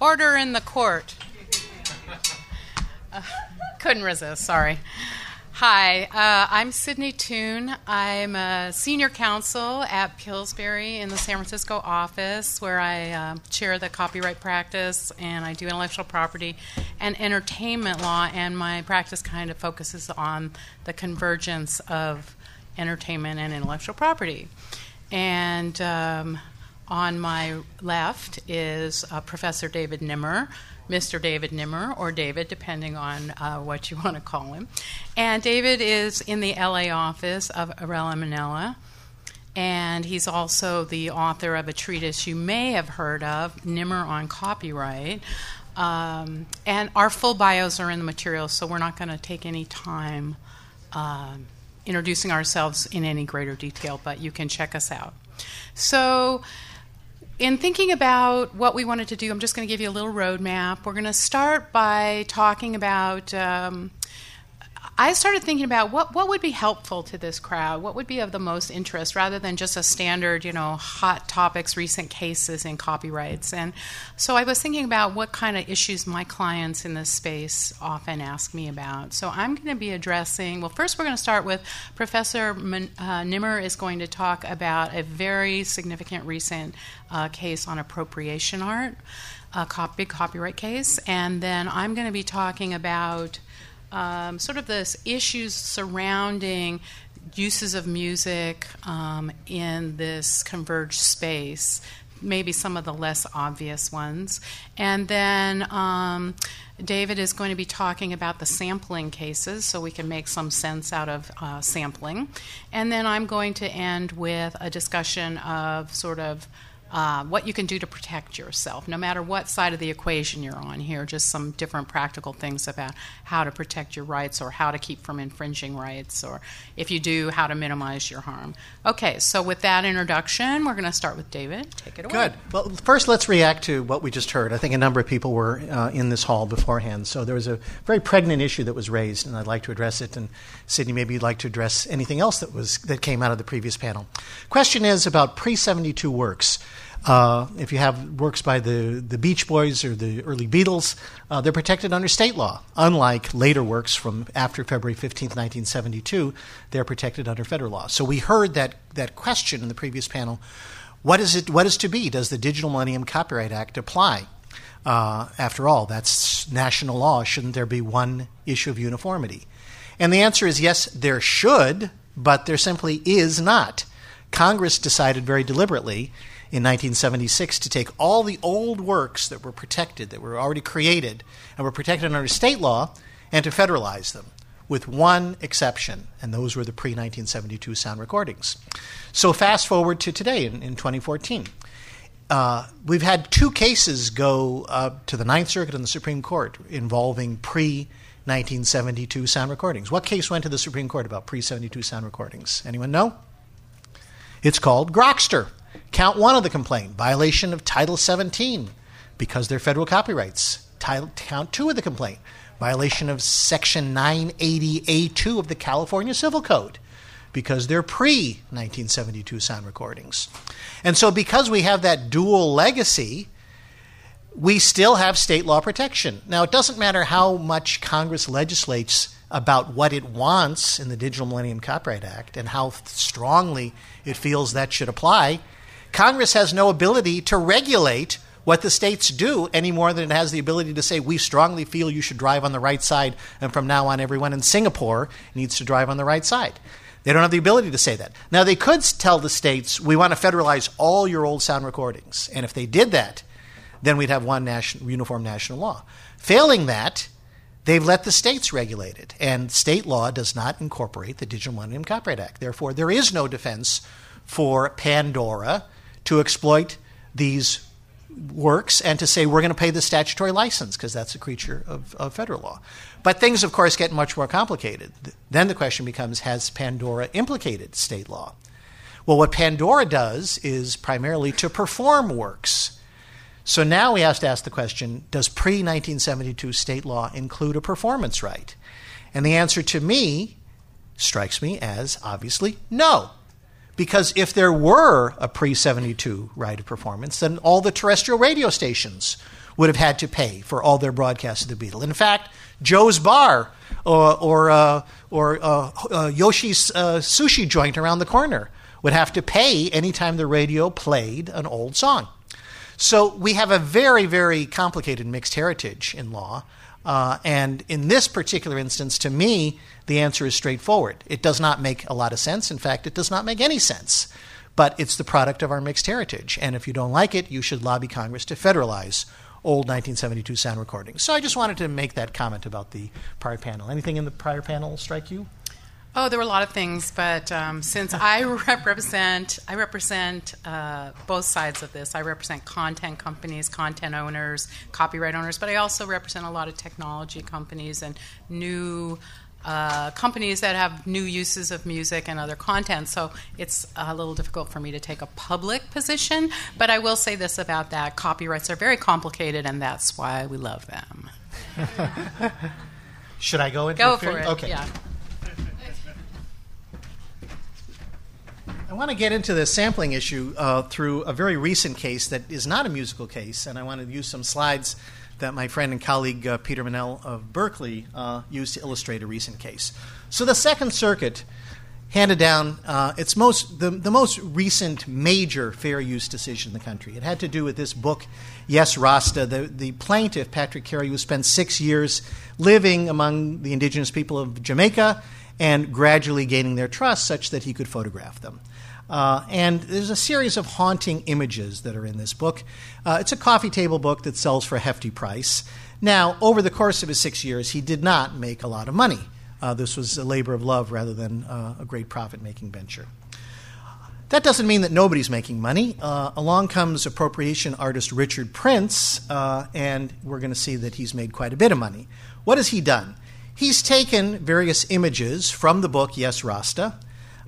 Order in the court. Uh, couldn't resist, sorry. Hi, uh, I'm Cydney Tune. I'm a senior counsel at Pillsbury in the San Francisco office where I uh, chair the copyright practice and I do intellectual property and entertainment law, and my practice kind of focuses on the convergence of entertainment and intellectual property. And um, on my left is uh, Professor David Nimmer, Mr. David Nimmer, or David, depending on uh, what you want to call him. And David is in the LA office of Irell & Manella. And he's also the author of a treatise you may have heard of, Nimmer on Copyright. Um, and our full bios are in the materials, so we're not going to take any time um, introducing ourselves in any greater detail, but you can check us out. So, in thinking about what we wanted to do, I'm just going to give you a little roadmap. We're going to start by talking about um, I started thinking about what, what would be helpful to this crowd, what would be of the most interest, rather than just a standard, you know, hot topics, recent cases in copyrights. And so I was thinking about what kind of issues my clients in this space often ask me about. So I'm going to be addressing, well, first we're going to start with Professor uh, Nimmer is going to talk about a very significant recent uh, case on appropriation art, a big copyright case. And then I'm going to be talking about um, sort of the issues surrounding uses of music um, in this converged space, maybe some of the less obvious ones. And then um, David is going to be talking about the sampling cases so we can make some sense out of uh, sampling. And then I'm going to end with a discussion of sort of uh, what you can do to protect yourself, no matter what side of the equation you're on here, just some different practical things about how to protect your rights or how to keep from infringing rights, or if you do, how to minimize your harm. Okay, so with that introduction, we're going to start with David. Take it away. Good. Well, first, let's react to what we just heard. I think a number of people were uh, in this hall beforehand, so there was a very pregnant issue that was raised, and I'd like to address it. And Cydney, maybe you'd like to address anything else that was that came out of the previous panel. Question is about pre 72 works. Uh, if you have works by the, the Beach Boys or the early Beatles, uh, they're protected under state law. Unlike later works from after February 15, 1972, they're protected under federal law. So we heard that, that question in the previous panel what is, it, what is to be? Does the Digital Millennium Copyright Act apply? Uh, after all, that's national law. Shouldn't there be one issue of uniformity? And the answer is yes, there should, but there simply is not. Congress decided very deliberately in 1976 to take all the old works that were protected, that were already created, and were protected under state law, and to federalize them, with one exception, and those were the pre 1972 sound recordings. So, fast forward to today in, in 2014. Uh, we've had two cases go up to the Ninth Circuit and the Supreme Court involving pre 1972 sound recordings. What case went to the Supreme Court about pre 72 sound recordings? Anyone know? It's called Grokster. Count one of the complaint, violation of Title 17, because they're federal copyrights. Title, count two of the complaint, violation of Section 980A2 of the California Civil Code, because they're pre 1972 sound recordings. And so, because we have that dual legacy, we still have state law protection. Now, it doesn't matter how much Congress legislates about what it wants in the Digital Millennium Copyright Act and how strongly it feels that should apply. Congress has no ability to regulate what the states do any more than it has the ability to say, we strongly feel you should drive on the right side, and from now on, everyone in Singapore needs to drive on the right side. They don't have the ability to say that. Now, they could tell the states, we want to federalize all your old sound recordings. And if they did that, then we'd have one uniform national law. Failing that, they've let the states regulate it. And state law does not incorporate the Digital Millennium Copyright Act. Therefore, there is no defense for Pandora to exploit these works and to say we're going to pay the statutory license because that's a creature of, of, federal law. But things, of course, get much more complicated. Then the question becomes has Pandora implicated state law? Well, what Pandora does is primarily to perform works. So now we have to ask the question does pre 1972 state law include a performance right? And the answer to me strikes me as obviously no Because if there were a pre 72 right of performance, then all the terrestrial radio stations would have had to pay for all their broadcasts of the Beatles. In fact, Joe's Bar or, or, uh, or uh, uh, Yoshi's uh, sushi joint around the corner would have to pay anytime the radio played an old song. So we have a very, very complicated mixed heritage in law. Uh, and in this particular instance, to me, the answer is straightforward. It does not make a lot of sense. In fact, it does not make any sense. But it's the product of our mixed heritage. And if you don't like it, you should lobby Congress to federalize old 1972 sound recordings. So I just wanted to make that comment about the prior panel. Anything in the prior panel strike you? Oh, there were a lot of things, but um, since I represent, I represent uh, both sides of this. I represent content companies, content owners, copyright owners, but I also represent a lot of technology companies and new uh, companies that have new uses of music and other content. So it's a little difficult for me to take a public position. But I will say this about that: copyrights are very complicated, and that's why we love them. Should I go into go for it? Okay. Yeah. I want to get into the sampling issue uh, through a very recent case that is not a musical case, and I want to use some slides that my friend and colleague uh, Peter Menell of Berkeley uh, used to illustrate a recent case. So the Second Circuit handed down uh, its most the, the most recent major fair use decision in the country. It had to do with this book, Yes Rasta. The, the plaintiff, Patrick Cariou, who spent six years living among the indigenous people of Jamaica and gradually gaining their trust such that he could photograph them. Uh, and there's a series of haunting images that are in this book. Uh, it's a coffee table book that sells for a hefty price. Now, over the course of his six years, he did not make a lot of money. Uh, this was a labor of love rather than uh, a great profit making venture. That doesn't mean that nobody's making money. Uh, along comes appropriation artist Richard Prince, uh, and we're going to see that he's made quite a bit of money. What has he done? He's taken various images from the book Yes Rasta,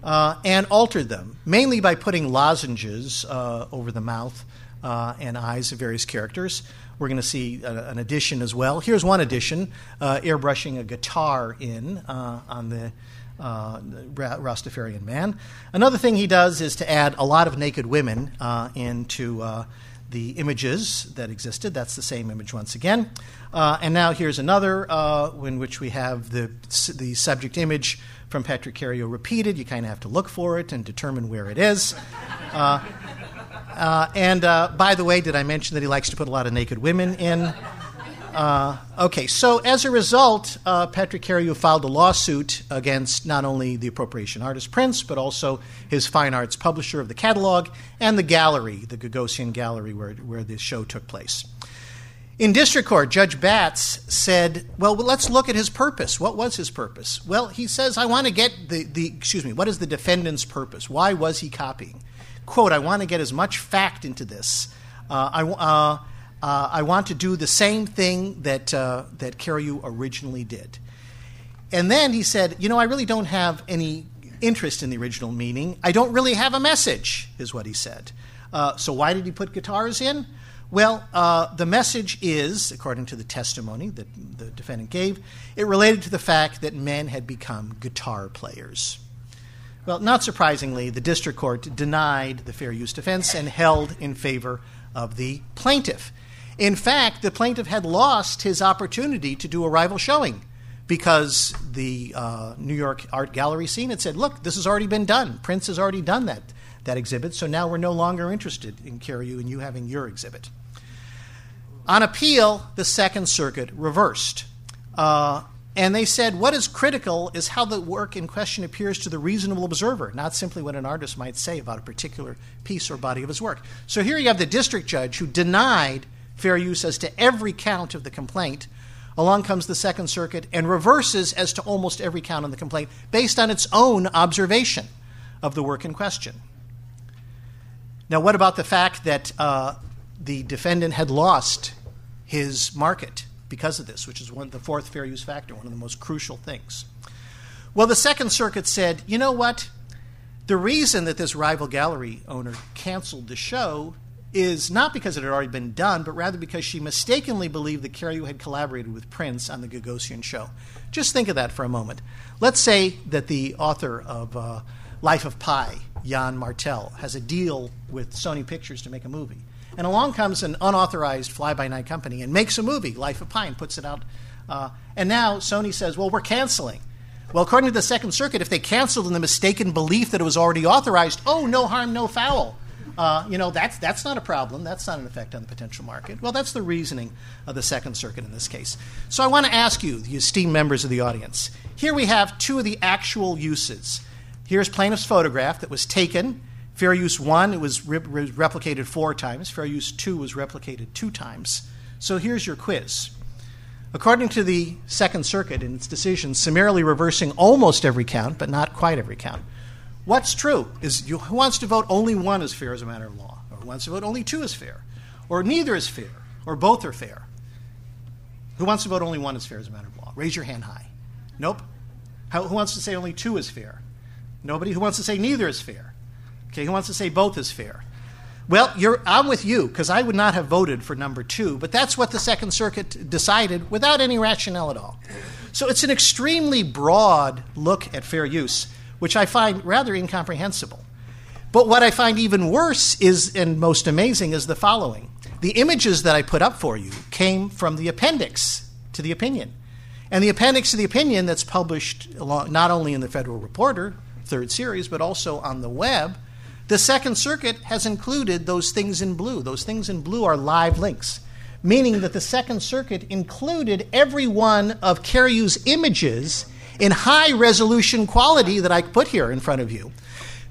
uh, and altered them, mainly by putting lozenges uh, over the mouth uh, and eyes of various characters. We're going to see a, an addition as well. Here's one addition uh, airbrushing a guitar in uh, on the uh, Rastafarian man. Another thing he does is to add a lot of naked women into the images that existed. That's the same image once again. Uh, and now here's another uh, in which we have the, the subject image from Patrick Cariou repeated. You kind of have to look for it and determine where it is. Uh, uh and uh, by the way, did I mention that he likes to put a lot of naked women in? Uh, okay, so as a result, uh, Patrick Cariou filed a lawsuit against not only the appropriation artist Prince, but also his fine arts publisher of the catalog and the gallery, the Gagosian Gallery, where, where this show took place. In district court, Judge Batts said, Well, let's look at his purpose. What was his purpose? Well, he says, I want to get the, the excuse me, what is the defendant's purpose? Why was he copying? Quote, I want to get as much fact into this. Uh, I, uh, I want to do the same thing that, uh, that Cariou originally did. And then he said, You know, I really don't have any interest in the original meaning. I don't really have a message, is what he said. Uh, so why did he put guitars in? Well, uh, the message is, according to the testimony that the defendant gave, it related to the fact that men had become guitar players. Well, not surprisingly, the district court denied the fair use defense and held in favor of the plaintiff. In fact, the plaintiff had lost his opportunity to do a rival showing because the uh, New York Art Gallery scene had said, look, this has already been done. Prince has already done that, that exhibit, so now we're no longer interested in Cariou and you having your exhibit. On appeal, the Second Circuit reversed. Uh, and they said what is critical is how the work in question appears to the reasonable observer, not simply what an artist might say about a particular piece or body of his work. So here you have the district judge who denied fair use as to every count of the complaint. Along comes the Second Circuit and reverses as to almost every count in the complaint based on its own observation of the work in question. Now, what about the fact that uh, the defendant had lost his market because of this, which is one the fourth fair use factor, one of the most crucial things? Well, the Second Circuit said, you know what? The reason that this rival gallery owner canceled the show is not because it had already been done, but rather because she mistakenly believed that Cariou had collaborated with Prince on the Gagosian show. Just think of that for a moment. Let's say that the author of uh, Life of Pi Yann Martel, has a deal with Sony Pictures to make a movie. And along comes an unauthorized fly by night company and makes a movie, Life of Pi, and puts it out. Uh, and now Sony says, well, we're canceling. Well, according to the Second Circuit, if they canceled in the mistaken belief that it was already authorized, oh, no harm, no foul. Uh, you know, that's, that's not a problem. That's not an effect on the potential market. Well, that's the reasoning of the Second Circuit in this case. So I want to ask you, the esteemed members of the audience, here we have two of the actual uses. Here's plaintiff's photograph that was taken. Fair use one, it was re- re- replicated four times. Fair use two was replicated two times. So here's your quiz. According to the Second Circuit in its decision, summarily reversing almost every count, but not quite every count, What's true is you, who wants to vote only one is fair as a matter of law, or who wants to vote only two is fair, or neither is fair, or both are fair. Who wants to vote only one is fair as a matter of law? Raise your hand high. Nope. How, who wants to say only two is fair? Nobody. Who wants to say neither is fair? Okay. Who wants to say both is fair? Well, I'm with you because I would not have voted for number two, but that's what the Second Circuit decided without any rationale at all. So it's an extremely broad look at fair use which I find rather incomprehensible. But what I find even worse is, and most amazing, is the following. The images that I put up for you came from the appendix to the opinion. And the appendix to the opinion that's published not only in the Federal Reporter, third series, but also on the web, the Second Circuit has included those things in blue. Those things in blue are live links, meaning that the Second Circuit included every one of Cariou's images in high resolution quality that I put here in front of you.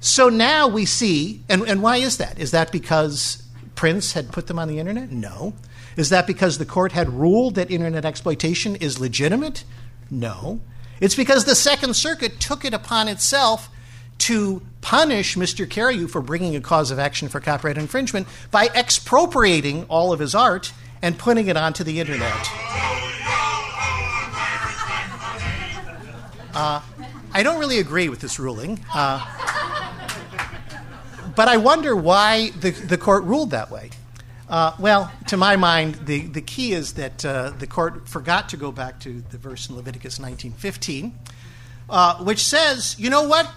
So now we see, and, and why is that? Is that because Prince had put them on the internet? No. Is that because the court had ruled that internet exploitation is legitimate? No. It's because the Second Circuit took it upon itself to punish Mr. Cariou for bringing a cause of action for copyright infringement by expropriating all of his art and putting it onto the internet. Uh, I don't really agree with this ruling. Uh, but I wonder why the, the court ruled that way. Uh, well, to my mind, the, the key is that uh, the court forgot to go back to the verse in Leviticus 19:15, uh, which says, you know what?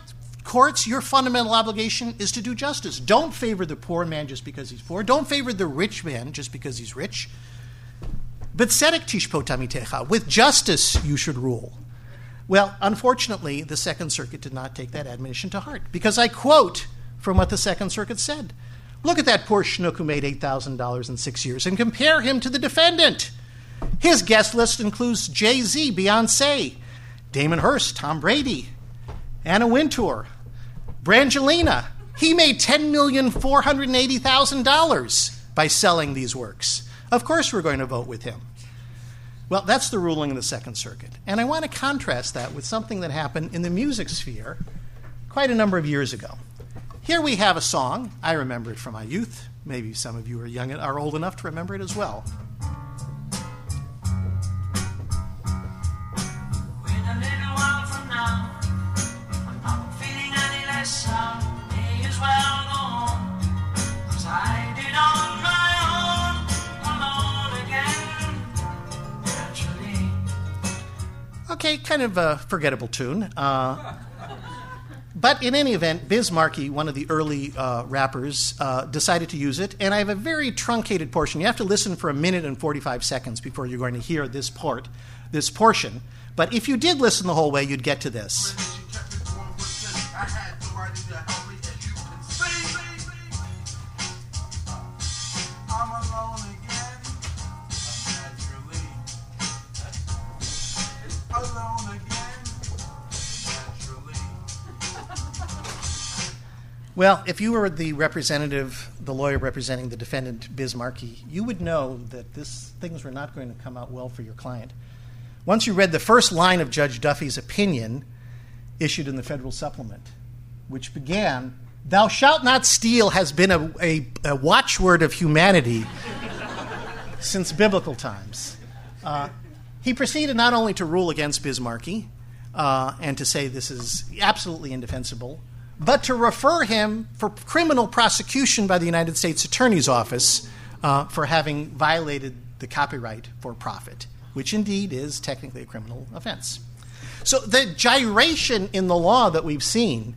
Courts, your fundamental obligation is to do justice. Don't favor the poor man just because he's poor. Don't favor the rich man just because he's rich. But tzedek tishpotamitecha. With justice you should rule. Well, unfortunately, the Second Circuit did not take that admonition to heart because I quote from what the Second Circuit said. Look at that poor schnook who made $8,000 in six years and compare him to the defendant. His guest list includes Jay Z, Beyonce, Damien Hirst, Tom Brady, Anna Wintour, Brangelina. He made $10,480,000 by selling these works. Of course, we're going to vote with him. Well, that's the ruling in the Second Circuit. And I want to contrast that with something that happened in the music sphere quite a number of years ago. Here we have a song. I remember it from my youth. Maybe some of you are young and are old enough to remember it as well. Okay, kind of a forgettable tune. Uh, but in any event, Biz Markie, one of the early uh, rappers, uh, decided to use it, and I have a very truncated portion. You have to listen for a minute and 45 seconds before you're going to hear this port, this portion. But if you did listen the whole way, you'd get to this. Well, if you were the representative, the lawyer representing the defendant, Biz Markie, you would know that this, things were not going to come out well for your client. Once you read the first line of Judge Duffy's opinion issued in the federal supplement, which began, Thou shalt not steal has been a, a, a watchword of humanity since biblical times. Uh, he proceeded not only to rule against Biz Markie uh, and to say this is absolutely indefensible, but to refer him for criminal prosecution by the United States Attorney's Office uh, for having violated the copyright for profit, which indeed is technically a criminal offense. So the gyration in the law that we've seen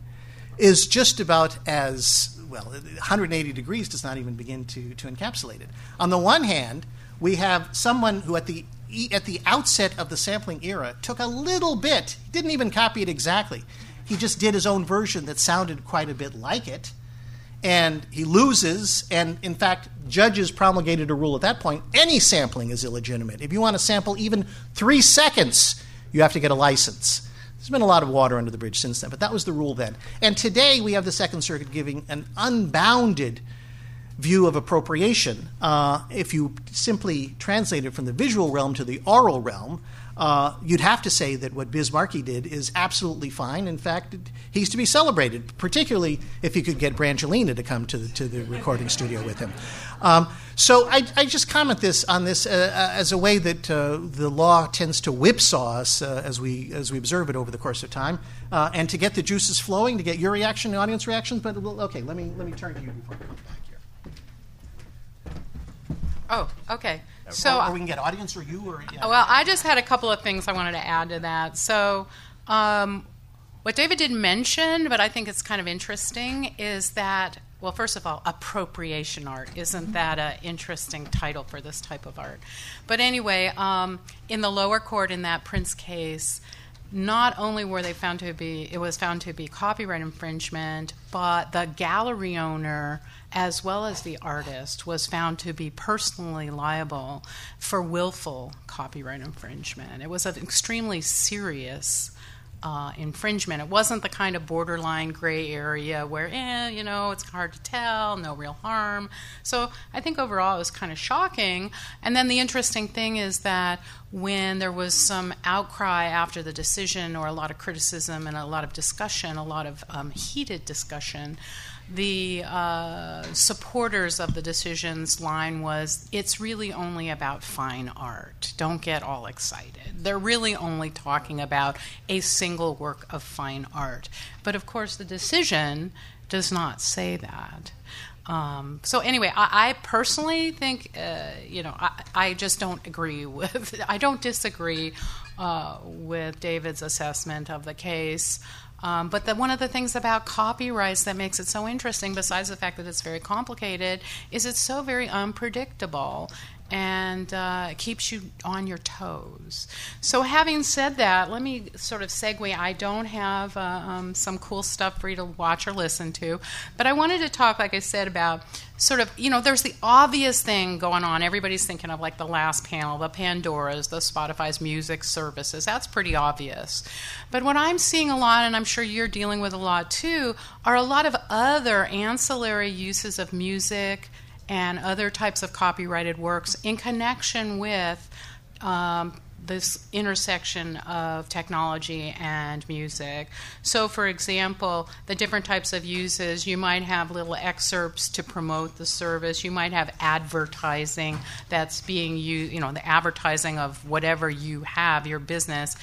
is just about as well, 180 degrees does not even begin to, to encapsulate it. On the one hand, we have someone who, at the at the outset of the sampling era, took a little bit. Didn't even copy it exactly. He just did his own version that sounded quite a bit like it. And he loses. And in fact, judges promulgated a rule at that point any sampling is illegitimate. If you want to sample even three seconds, you have to get a license. There's been a lot of water under the bridge since then, but that was the rule then. And today we have the Second Circuit giving an unbounded view of appropriation. Uh, if you simply translate it from the visual realm to the oral realm, uh, you'd have to say that what Biz Markie did is absolutely fine. In fact, he's to be celebrated, particularly if he could get Brangelina to come to the, to the recording studio with him. Um, so I, I, just comment this on this uh, uh as a way that uh, the law tends to whipsaw us uh, as we as we observe it over the course of time, uh, and to get the juices flowing, to get your reaction, the audience reactions. But okay, let me let me turn to you before we come back. Here. Oh, okay. So, or, or we can get audience or you or. Yeah. Well, I just had a couple of things I wanted to add to that. So, um, what David didn't mention, but I think it's kind of interesting, is that well, first of all, appropriation art isn't that an interesting title for this type of art? But anyway, um, in the lower court in that Prince case, not only were they found to be it was found to be copyright infringement, but the gallery owner as well as the artist, was found to be personally liable for willful copyright infringement. It was an extremely serious uh, infringement. It wasn't the kind of borderline gray area where, eh, you know, it's hard to tell, no real harm. So I think overall it was kind of shocking. And then the interesting thing is that when there was some outcry after the decision, or a lot of criticism and a lot of discussion, a lot of um, heated discussion, the uh, supporters of the decisions line was it's really only about fine art. Don't get all excited. They're really only talking about a single work of fine art. But of course, the decision does not say that. Um, so anyway, I, I personally think, uh, you know, I, I, just don't agree with, I don't disagree uh, with David's assessment of the case. Um, but the, one of the things about copyrights that makes it so interesting, besides the fact that it's very complicated, is it's so very unpredictable and uh, it keeps you on your toes. So, having said that, let me sort of segue. I don't have uh, um, some cool stuff for you to watch or listen to, but I wanted to talk, like I said, about sort of, you know, there's the obvious thing going on. Everybody's thinking of like the last panel, the Pandora's, the Spotify's music services. That's pretty obvious. But what I'm seeing a lot, and I'm sure you're dealing with a lot too, are a lot of other ancillary uses of music and other types of copyrighted works in connection with um, this intersection of technology and music. So, for example, the different types of uses, you might have little excerpts to promote the service. You might have advertising that's being used, you know, the advertising of whatever you have, your business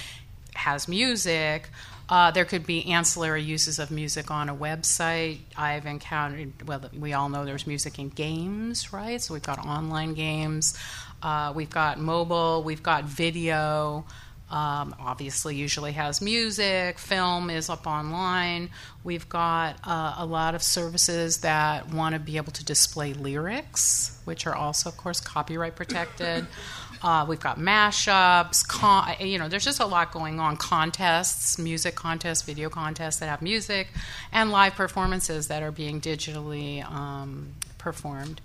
has music. Uh, there could be ancillary uses of music on a website. I've encountered, well, we all know there's music in games, right? So we've got online games, uh, we've got mobile, we've got video. Um, obviously, usually has music. Film is up online. We've got uh, a lot of services that want to be able to display lyrics, which are also, of course, copyright protected. Uh, we've got mashups. Con- you know, there's just a lot going on. Contests, music contests, video contests that have music, and live performances that are being digitally um, performed.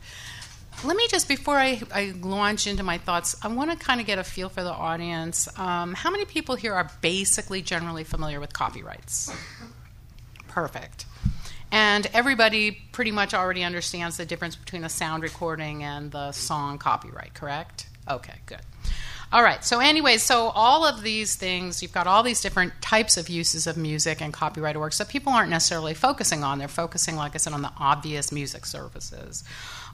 Let me just, before I, I, launch into my thoughts, I want to kind of get a feel for the audience. Um, how many people here are basically generally familiar with copyrights? Perfect. And everybody pretty much already understands the difference between a sound recording and the song copyright, correct? Okay, good. All right. So, anyways, so all of these things, you've got all these different types of uses of music and copyrighted works that people aren't necessarily focusing on. They're focusing, like I said, on the obvious music services.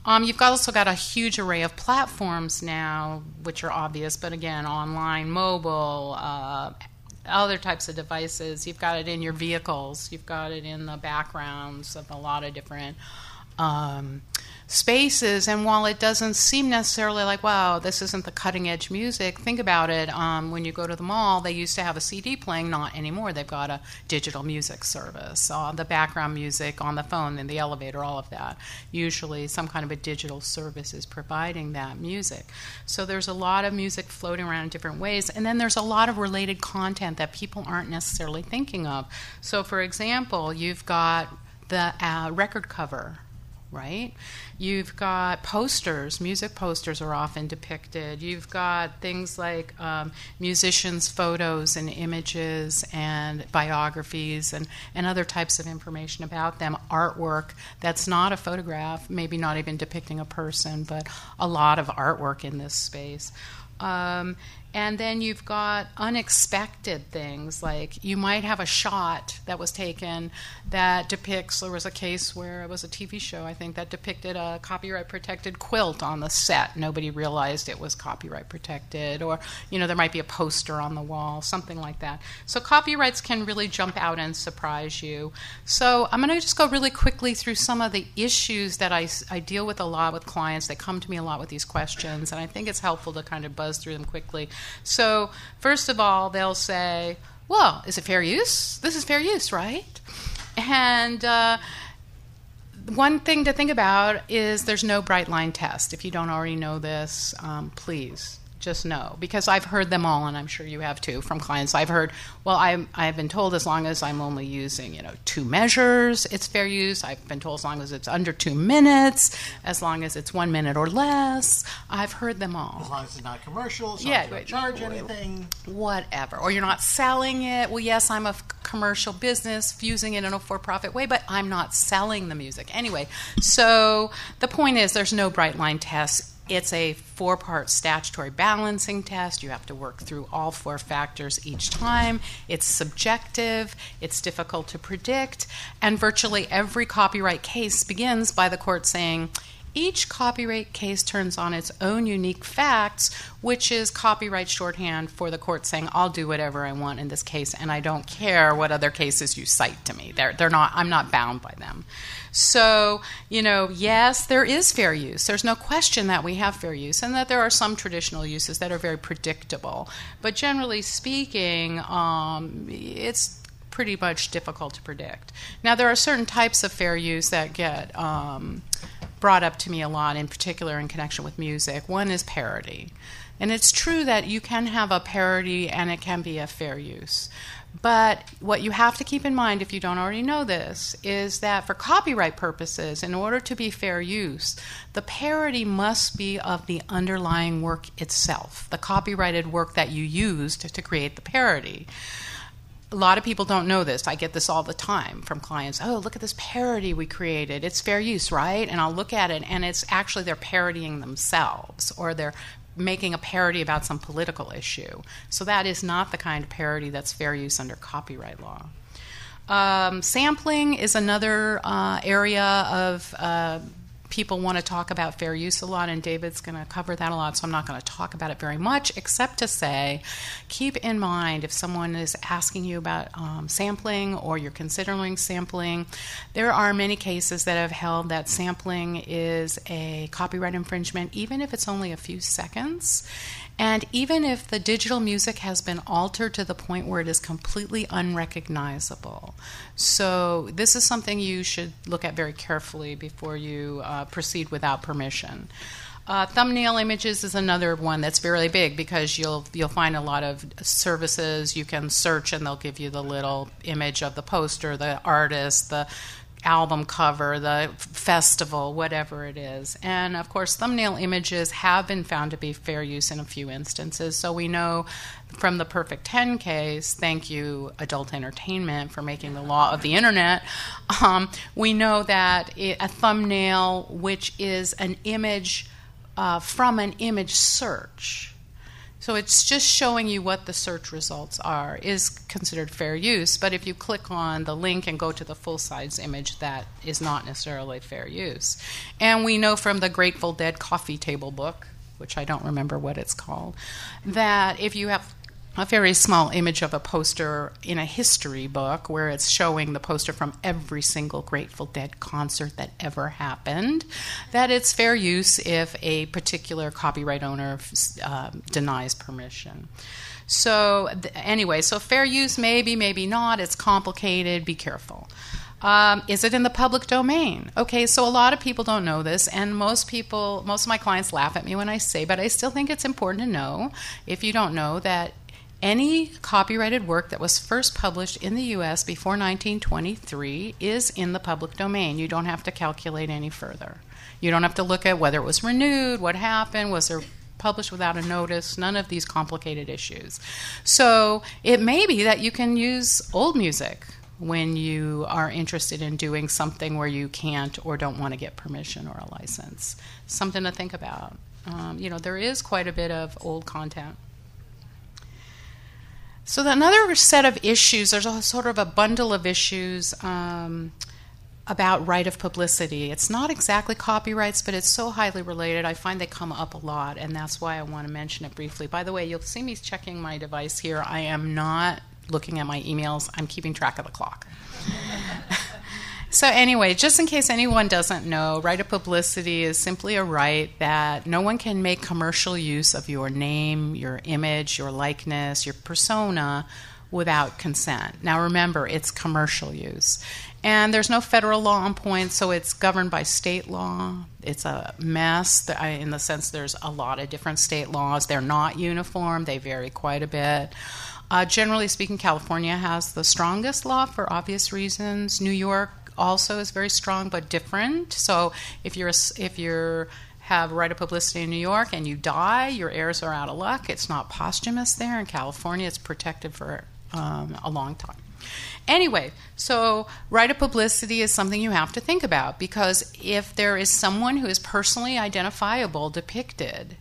Um, you've also got a huge array of platforms now, which are obvious, but again, online, mobile, uh, other types of devices. You've got it in your vehicles. You've got it in the backgrounds of a lot of different. Um, spaces. And while it doesn't seem necessarily like, wow, this isn't the cutting edge music, think about it. Um, when you go to the mall, they used to have a CD playing, not anymore. They've got a digital music service, uh, the background music on the phone, in the elevator, all of that. Usually, some kind of a digital service is providing that music. So there's a lot of music floating around in different ways. And then there's a lot of related content that people aren't necessarily thinking of. So, for example, you've got the uh, record cover right? You've got posters, music posters are often depicted. You've got things like um, musicians' photos and images and biographies and, and other types of information about them. Artwork that's not a photograph, maybe not even depicting a person, but a lot of artwork in this space. Um, and then you've got unexpected things like you might have a shot that was taken that depicts there was a case where it was a TV show I think that depicted a copyright protected quilt on the set. Nobody realized it was copyright protected or you know there might be a poster on the wall something like that. So copyrights can really jump out and surprise you. So I'm going to just go really quickly through some of the issues that I, I deal with a lot with clients. They come to me a lot with these questions and I think it's helpful to kind of buzz through them quickly so, first of all, they'll say, well, is it fair use? This is fair use, right? And uh, one thing to think about is there's no bright line test. If you don't already know this, um, please just know because I've heard them all, and I'm sure you have too from clients. I've heard, well, i I've been told as long as I'm only using, you know, two measures, it's fair use. I've been told as long as it's under two minutes, as long as it's one minute or less. I've heard them all. As long as it's not commercial, so yeah, don't charge anything. Whatever. Or you're not selling it. Well, yes, I'm a commercial business using it in a for-profit way, but I'm not selling the music anyway. So the point is, there's no bright line test it's a four part statutory balancing test. You have to work through all four factors each time. It's subjective, it's difficult to predict, and virtually every copyright case begins by the court saying, each copyright case turns on its own unique facts, which is copyright shorthand for the court saying, "I'll do whatever I want in this case, and I don't care what other cases you cite to me. They're, they're not. I'm not bound by them." So, you know, yes, there is fair use. There's no question that we have fair use and that there are some traditional uses that are very predictable. But generally speaking, um, it's pretty much difficult to predict. Now, there are certain types of fair use that get um, brought up to me a lot, in particular in connection with music. One is parody. And it's true that you can have a parody and it can be a fair use. But what you have to keep in mind, if you don't already know this, is that for copyright purposes, in order to be fair use, the parody must be of the underlying work itself, the copyrighted work that you used to create the parody. A lot of people don't know this. I get this all the time from clients. Oh, look at this parody we created. It's fair use, right? And I'll look at it, and it's actually they're parodying themselves or they're making a parody about some political issue. So that is not the kind of parody that's fair use under copyright law. Um, sampling is another uh, area of uh, people want to talk about fair use a lot, and David's going to cover that a lot, so I'm not going to talk about it very much, except to say keep in mind if someone is asking you about um, sampling or you're considering sampling, there are many cases that have held that sampling is a copyright infringement, even if it's only a few seconds. And even if the digital music has been altered to the point where it is completely unrecognizable. So, this is something you should look at very carefully before you uh, proceed without permission. Uh, thumbnail images is another one that's very big because you'll you'll find a lot of services you can search and they'll give you the little image of the poster, the artist, the album cover, the festival, whatever it is. And of course, thumbnail images have been found to be fair use in a few instances. So we know from the Perfect 10 case, thank you, Adult Entertainment, for making the law of the internet. Um, we know that it, a thumbnail, which is an image uh, from an image search, so it's just showing you what the search results are is considered fair use. But if you click on the link and go to the full size image, that is not necessarily fair use. And we know from the Grateful Dead coffee table book, which I don't remember what it's called, that if you have a very small image of a poster in a history book where it's showing the poster from every single Grateful Dead concert that ever happened, that it's fair use if a particular copyright owner uh, denies permission. So, anyway, so fair use, maybe, maybe not. It's complicated. Be careful. Um, is it in the public domain? Okay, so a lot of people don't know this, and most people, most of my clients laugh at me when I say, but I still think it's important to know, if you don't know, that any copyrighted work that was first published in the U.S. before 1923 is in the public domain. You don't have to calculate any further. You don't have to look at whether it was renewed, what happened, was there published without a notice, none of these complicated issues. So it may be that you can use old music when you are interested in doing something where you can't or don't want to get permission or a license. Something to think about. Um, you know, there is quite a bit of old content. So another set of issues, there's a sort of a bundle of issues um, about right of publicity. It's not exactly copyrights, but it's so highly related. I find they come up a lot, and that's why I want to mention it briefly. By the way, you'll see me checking my device here. I am not looking at my emails. I'm keeping track of the clock. So, anyway, just in case anyone doesn't know, right of publicity is simply a right that no one can make commercial use of your name, your image, your likeness, your persona without consent. Now, remember, it's commercial use. And there's no federal law on point, so it's governed by state law. It's a mess in the sense there's a lot of different state laws. They're not uniform, they vary quite a bit. Uh, generally speaking, California has the strongest law for obvious reasons. New York also is very strong but different. So if you're if you're have right of publicity in New York and you die, your heirs are out of luck. It's not posthumous there. In California, it's protected for um, a long time. Anyway, so right of publicity is something you have to think about because if there is someone who is personally identifiable depicted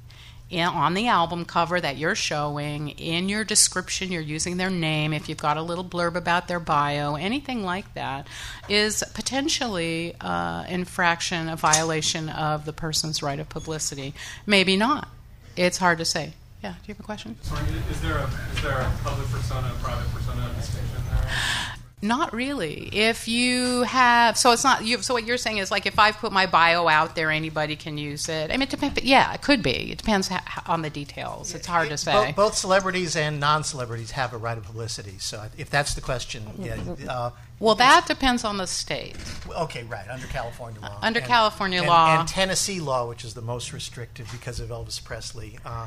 in, on the album cover that you're showing, in your description, you're using their name, if you've got a little blurb about their bio, anything like that, is potentially uh, infraction, a violation of the person's right of publicity. Maybe not. It's hard to say. Yeah, do you have a question? Sorry, is there a, is there a public persona, private persona distinction there? Not really. If you have, so it's not. You, so what you're saying is like if I've put my bio out there, anybody can use it. I mean, it depends. Yeah, it could be. It depends on the details. It's hard to say. Both, both celebrities and non-celebrities have a right of publicity. So if that's the question, yeah. Uh, well, that depends on the state. Okay, right. Under California law. Under and, California and, law. And Tennessee law, which is the most restrictive because of Elvis Presley. Uh,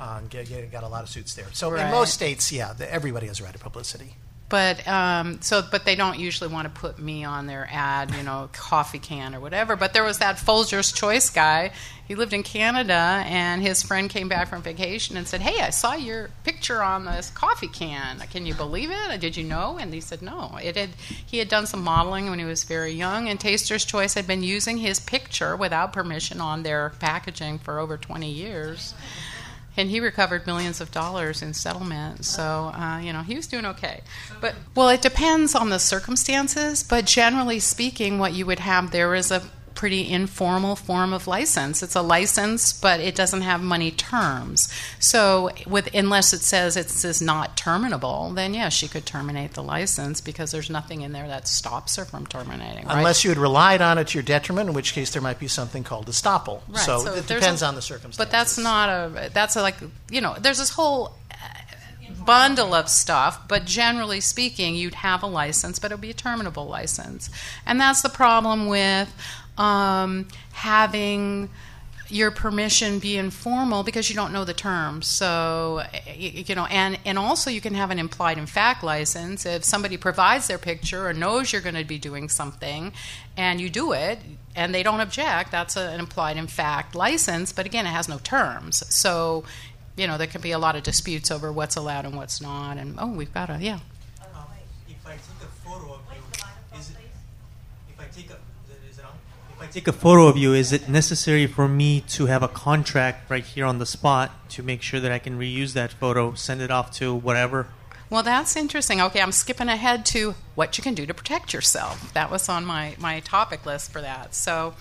uh, get, get, got a lot of suits there. So right. in most states, yeah, the, everybody has a right of publicity. But um, so, but they don't usually want to put me on their ad, you know, coffee can or whatever. But there was that Folgers Choice guy. He lived in Canada, and his friend came back from vacation and said, "Hey, I saw your picture on this coffee can. Can you believe it? Did you know?" And he said, "No." It had he had done some modeling when he was very young, and Taster's Choice had been using his picture without permission on their packaging for over 20 years and he recovered millions of dollars in settlement. So uh, you know he was doing okay. But well, it depends on the circumstances. But generally speaking, what you would have there is a pretty informal form of license. It's a license, but it doesn't have money terms. So, with unless it says it's not terminable, then yes, she could terminate the license because there's nothing in there that stops her from terminating. Right? Unless you had relied on it to your detriment, in which case there might be something called estoppel. Right. So, So it depends a- on the circumstances. But that's not a. That's a, like you know. There's this whole uh, bundle of stuff, but generally speaking, you'd have a license, but it would be a terminable license, and that's the problem with um, having your permission be informal because you don't know the terms. So, you know, and, and also you can have an implied in fact license. If somebody provides their picture or knows you're going to be doing something and you do it and they don't object, that's a, an implied in fact license, but again, it has no terms. So, you know, there can be a lot of disputes over what's allowed and what's not. And, oh, we've got a, yeah. If I take a photo of you, is it, if I take a, is it on? If I take a photo of you, is it necessary for me to have a contract right here on the spot to make sure that I can reuse that photo, send it off to whatever? Well, that's interesting. Okay, I'm skipping ahead to what you can do to protect yourself. That was on my, my topic list for that. So,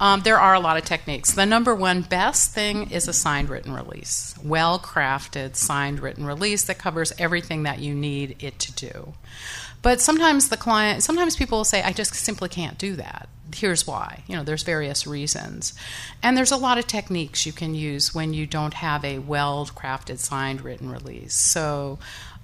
Um, there are a lot of techniques. The number one best thing is a signed written release, well crafted signed written release that covers everything that you need it to do. But sometimes the client, sometimes people will say, I just simply can't do that. Here's why. You know, there's various reasons. And there's a lot of techniques you can use when you don't have a well crafted signed written release. So,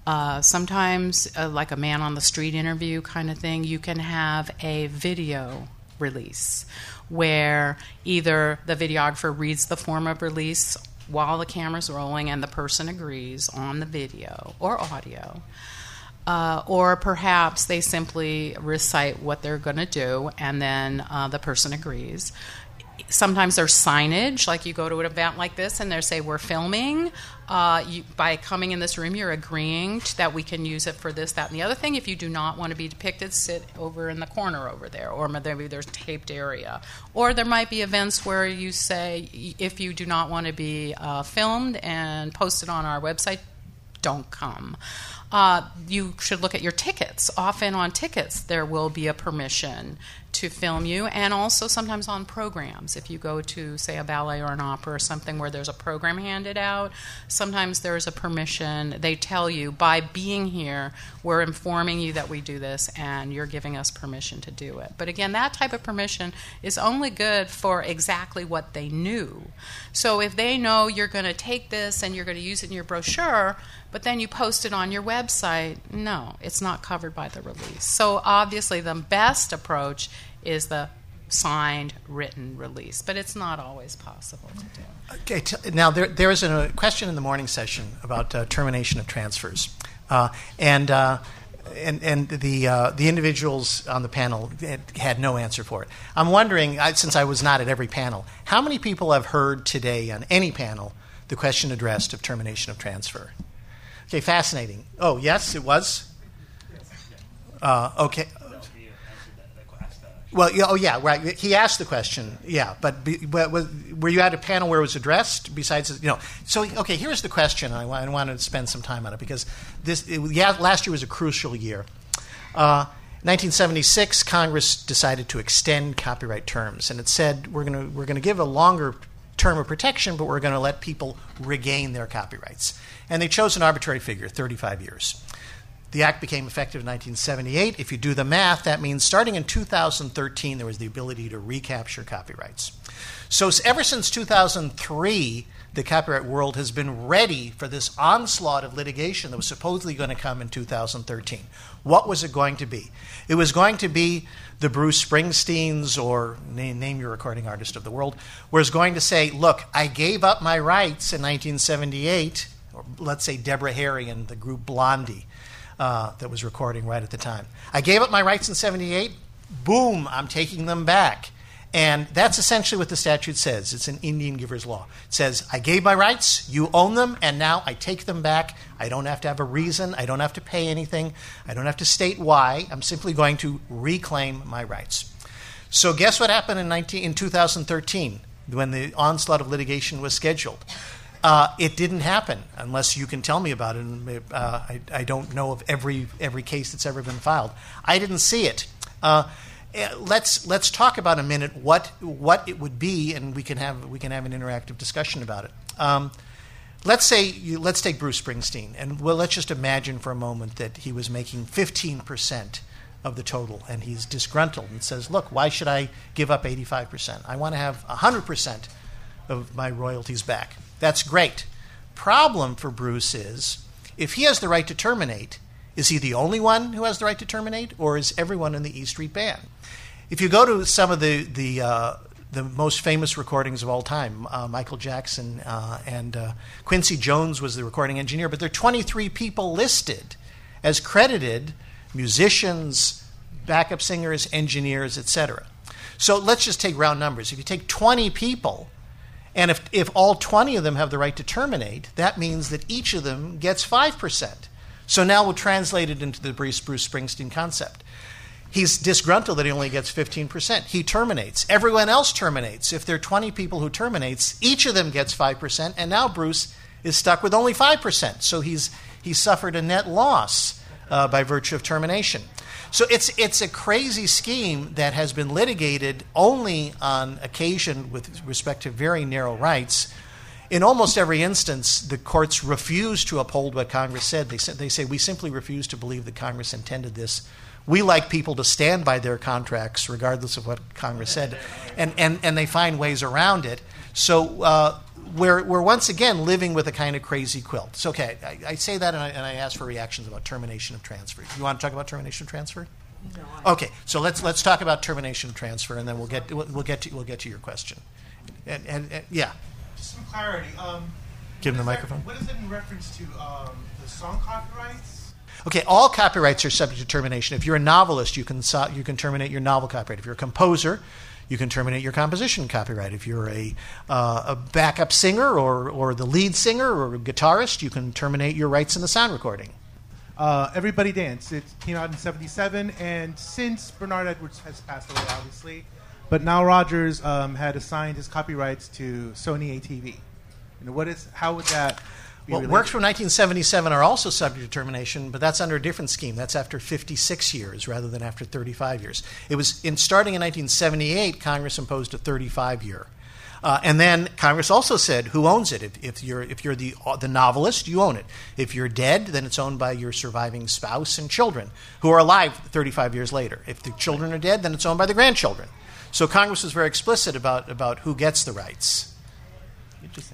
uh, sometimes, uh, like a man on the street interview kind of thing, you can have a video release where either the videographer reads the form of release while the camera's rolling and the person agrees on the video or audio. Uh, or perhaps they simply recite what they're going to do and then uh, the person agrees sometimes there's signage, like you go to an event like this and they say we're filming. Uh, you, by coming in this room, you're agreeing that we can use it for this, that, and the other thing. If you do not want to be depicted, sit over in the corner over there, or maybe there's taped area. Or there might be events where you say if you do not want to be uh, filmed and posted on our website, don't come. Uh, you should look at your tickets. Often on tickets, there will be a permission to film you, and also sometimes on programs. If you go to, say, a ballet or an opera or something where there's a program handed out, sometimes there's a permission. They tell you, by being here, we're informing you that we do this, and you're giving us permission to do it. But again, that type of permission is only good for exactly what they knew. So if they know you're going to take this and you're going to use it in your brochure, but then you post it on your website, no, it's not covered by the release. So obviously, the best approach is the signed written release, but it's not always possible to do. Okay, t- now there, there was a question in the morning session about uh, termination of transfers. Uh, and, uh, and, and the, uh, the individuals on the panel had, had, no answer for it. I'm wondering, since I was not at every panel, how many people have heard today on any panel the question addressed of termination of transfer? Okay, fascinating. Oh, yes, it was? Uh, okay. Well, yeah, oh yeah, right. He asked the question, yeah, but, be, were you at a panel where it was addressed? Besides, you know, so okay, here's the question. I, I wanted to spend some time on it because this, it, yeah, last year was a crucial year. Uh, 1976, Congress decided to extend copyright terms, and it said we're going to we're going to give a longer term of protection, but we're going to let people regain their copyrights. And they chose an arbitrary figure, 35 years. The act became effective in 1978. If you do the math, that means starting in 2013, there was the ability to recapture copyrights. So, ever since 2003, the copyright world has been ready for this onslaught of litigation that was supposedly going to come in 2013. What was it going to be? It was going to be the Bruce Springsteens or name, name your recording artist of the world, was going to say, Look, I gave up my rights in 1978, or let's say Deborah Harry and the group Blondie uh, that was recording right at the time. I gave up my rights in 78. Boom, I'm taking them back. And that's essentially what the statute says. It's an Indian giver's law. It says, I gave my rights, you own them, and now I take them back. I don't have to have a reason. I don't have to pay anything. I don't have to state why. I'm simply going to reclaim my rights. So, guess what happened in, 19, in 2013 when the onslaught of litigation was scheduled? Uh, it didn't happen unless you can tell me about it. uh, I, I, don't know of every every case that's ever been filed. I didn't see it. Uh, let's let's talk about a minute what what it would be, and we can have we can have an interactive discussion about it. Um, let's say you, let's take Bruce Springsteen, and well, let's just imagine for a moment that he was making fifteen percent of the total, and he's disgruntled and says, "Look, why should I give up eighty-five percent? I want to have hundred percent of my royalties back." That's great. Problem for Bruce is if he has the right to terminate, is he the only one who has the right to terminate, or is everyone in the E Street Band? If you go to some of the the uh, the most famous recordings of all time, uh, Michael Jackson uh, and uh, Quincy Jones was the recording engineer, but there are 23 people listed as credited musicians, backup singers, engineers, etc. So let's just take round numbers. If you take 20 people and if, if all 20 of them have the right to terminate, that means that each of them gets 5%. So now we'll translate it into the Bruce, Bruce Springsteen concept. He's disgruntled that he only gets 15%. He terminates. Everyone else terminates. If there are 20 people who terminates, each of them gets 5%, and now Bruce is stuck with only 5%. So he's, he's suffered a net loss uh, by virtue of termination. So it's it's a crazy scheme that has been litigated only on occasion with respect to very narrow rights. In almost every instance, the courts refuse to uphold what Congress said. They, said, they say we simply refuse to believe that Congress intended this. We like people to stand by their contracts regardless of what Congress said, and, and, and they find ways around it. So uh, we're, we're once again living with a kind of crazy quilt. So, okay. I, I say that and I, and I ask for reactions about termination of transfer. You want to talk about termination of transfer? No. Okay, so let's let's talk about termination of transfer, and then we'll get we'll, we'll get to we'll get to your question. And, and, and yeah, Just some clarity. Um, Give him the what is that- microphone. What is it in reference to um, the song copyrights? Okay, all copyrights are subject to termination. If you're a novelist, you can you can terminate your novel copyright. If you're a composer, you can terminate your composition copyright. If you're a uh, a backup singer or or the lead singer or a guitarist, you can terminate your rights in the sound recording. Uh, Everybody Dance. It came out in '77, and since Bernard Edwards has passed away, obviously, but now Rodgers um, had assigned his copyrights to Sony ATV. And what is how would that? Well, related? works from 1977 are also subject to termination, but that's under a different scheme. That's after 56 years rather than after 35 years. It was in starting in 1978, Congress imposed a 35 year. Uh, and then Congress also said who owns it. If, if you're if you're the uh, the novelist, you own it. If you're dead, then it's owned by your surviving spouse and children who are alive 35 years later. If the children are dead, then it's owned by the grandchildren. So Congress was very explicit about about who gets the rights.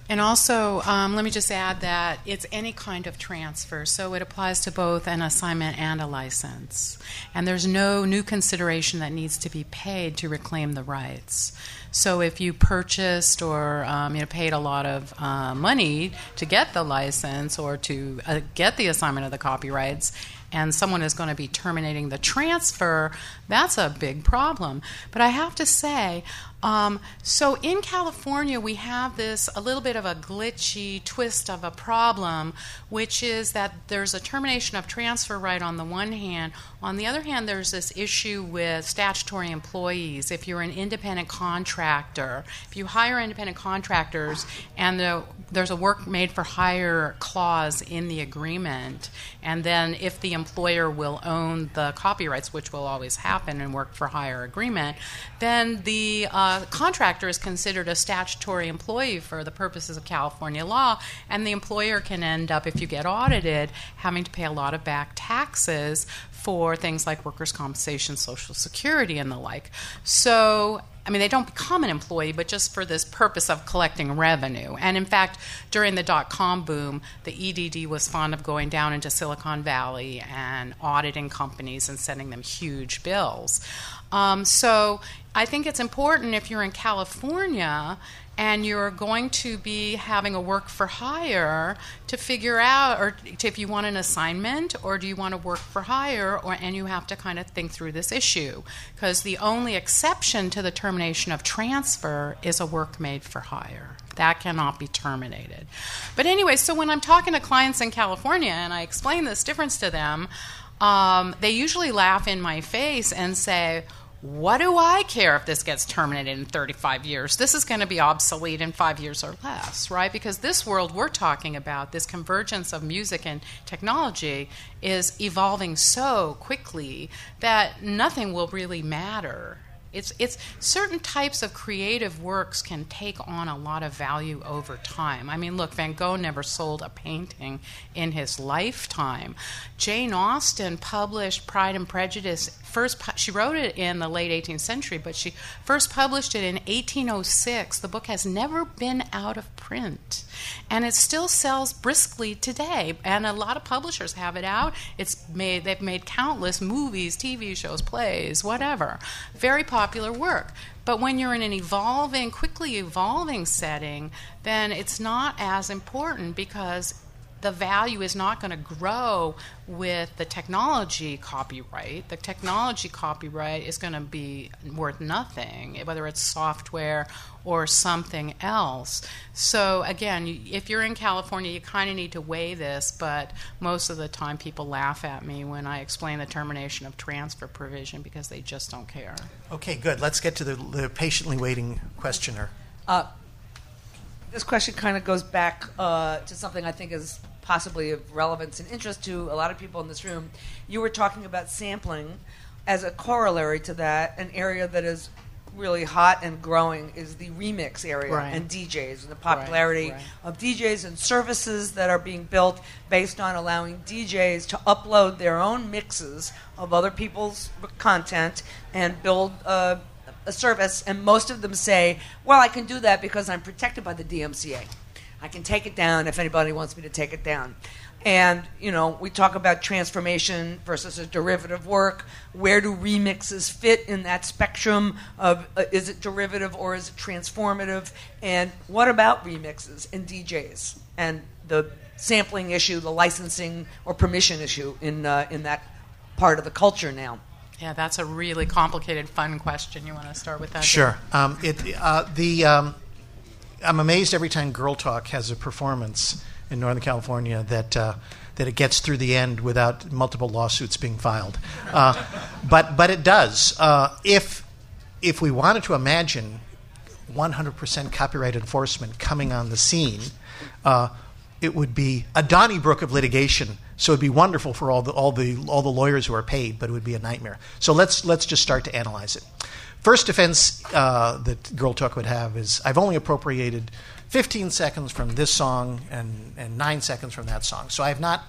And also, um, let me just add that it's any kind of transfer, so it applies to both an assignment and a license. And there's no new consideration that needs to be paid to reclaim the rights. So if you purchased or um, you know paid a lot of uh, money to get the license or to uh, get the assignment of the copyrights, and someone is going to be terminating the transfer, that's a big problem. But I have to say, um, so in California, we have this a little bit of a glitchy twist of a problem, which is that there's a termination of transfer right on the one hand. On the other hand, there's this issue with statutory employees. If you're an independent contractor, if you hire independent contractors and the, there's a work made for hire clause in the agreement, and then if the employer will own the copyrights, which will always happen in work for hire agreement, then the uh, contractor is considered a statutory employee for the purposes of California law, and the employer can end up, if you get audited, having to pay a lot of back taxes for things like workers' compensation, social security, and the like. So, I mean, they don't become an employee, but just for this purpose of collecting revenue. And in fact, during the dot com boom, the EDD was fond of going down into Silicon Valley and auditing companies and sending them huge bills. Um, so I think it's important if you're in California and you're going to be having a work for hire to figure out or to, if you want an assignment or do you want to work for hire or and you have to kind of think through this issue. Because the only exception to the termination of transfer is a work made for hire. That cannot be terminated. But anyway so when i'm talking to clients in california and i explain this difference to them um, they usually laugh in my face and say what do I care if this gets terminated in 35 years? This is going to be obsolete in five years or less, right? Because this world we're talking about, this convergence of music and technology, is evolving so quickly that nothing will really matter. It's, it's certain types of creative works can take on a lot of value over time. I mean, look, Van Gogh never sold a painting in his lifetime. Jane Austen published Pride and Prejudice first she wrote it in the late 18th century, but she first published it in 1806. The book has never been out of print, and it still sells briskly today. And a lot of publishers have it out. It's made they've made countless movies, TV shows, plays, whatever. Very popular work. But when you're in an evolving, quickly evolving setting, then it's not as important because the value is not going to grow with the technology copyright. The technology copyright is going to be worth nothing, whether it's software or something else. So, again, if you're in California, you kind of need to weigh this, but most of the time people laugh at me when I explain the termination of transfer provision because they just don't care. Okay, good. Let's get to the, the patiently waiting questioner. Uh, this question kind of goes back uh, to something I think is possibly of relevance and interest to a lot of people in this room. You were talking about sampling as a corollary to that, an area that is really hot and growing is the remix area Right. and DJs and the popularity right. of DJs and services that are being built based on allowing DJs to upload their own mixes of other people's content and build uh, a service. And most of them say, well, I can do that because I'm protected by the DMCA. I can take it down if anybody wants me to take it down. And, you know, we talk about transformation versus a derivative work. Where do remixes fit in that spectrum of uh, is it derivative or is it transformative? And what about remixes and DJs and the sampling issue, the licensing or permission issue in, uh, in that part of the culture now? Yeah, that's a really complicated, fun question. You want to start with that? Sure. Um, it, uh, the, um, I'm amazed every time Girl Talk has a performance in Northern California that, uh, that it gets through the end without multiple lawsuits being filed. Uh, but, but it does. Uh, if, if we wanted to imagine 100% copyright enforcement coming on the scene, uh, it would be a Donnybrook of litigation. So it'd be wonderful for all the, all, the, all the lawyers who are paid, but it would be a nightmare. So let's, let's just start to analyze it. First defense uh, that Girl Talk would have is I've only appropriated 15 seconds from this song and, and 9 seconds from that song. So I've not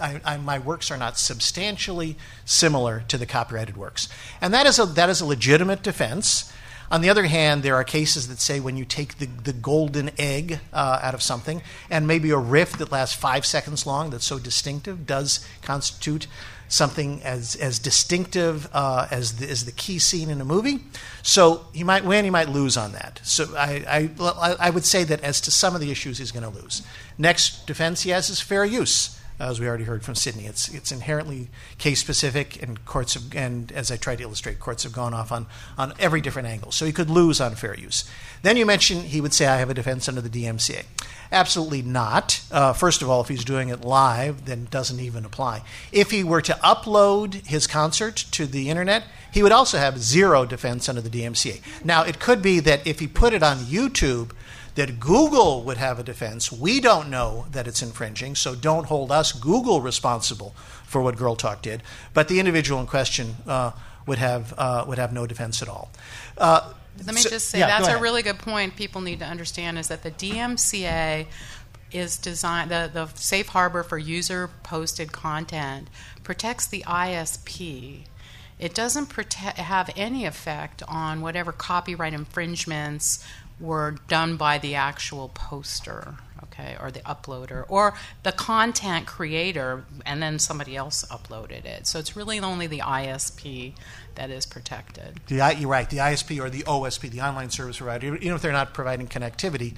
I, I, my works are not substantially similar to the copyrighted works, and that is a that is a legitimate defense. On the other hand, there are cases that say when you take the, the golden egg uh, out of something, and maybe a riff that lasts five seconds long that's so distinctive does constitute something as as distinctive uh, as the, as the key scene in a movie. So he might win, he might lose on that. So I I, I would say that as to some of the issues, he's going to lose. Next defense he has is fair use as we already heard from Cydney. It's it's inherently case specific, and courts have, and as I tried to illustrate, courts have gone off on on every different angle. So he could lose on fair use. Then you mentioned he would say, "I have a defense under the DMCA." Absolutely not. Uh, first of all, if he's doing it live, then it doesn't even apply. If he were to upload his concert to the internet, he would also have zero defense under the DMCA. Now, it could be that if he put it on YouTube that Google would have a defense. We don't know that it's infringing, so don't hold us, Google, responsible for what Girl Talk did. But the individual in question uh, would have uh, would have no defense at all. Uh, Let me so- just say yeah, that's a really good point. People need to understand is that the DMCA is designed the, the safe harbor for user posted content protects the ISP. It doesn't protect, have any effect on whatever copyright infringements were done by the actual poster, okay, or the uploader, or the content creator, and then somebody else uploaded it. So it's really only the ISP that is protected. The, I- you're right. The ISP or the OSP, the online service provider, even if they're not providing connectivity,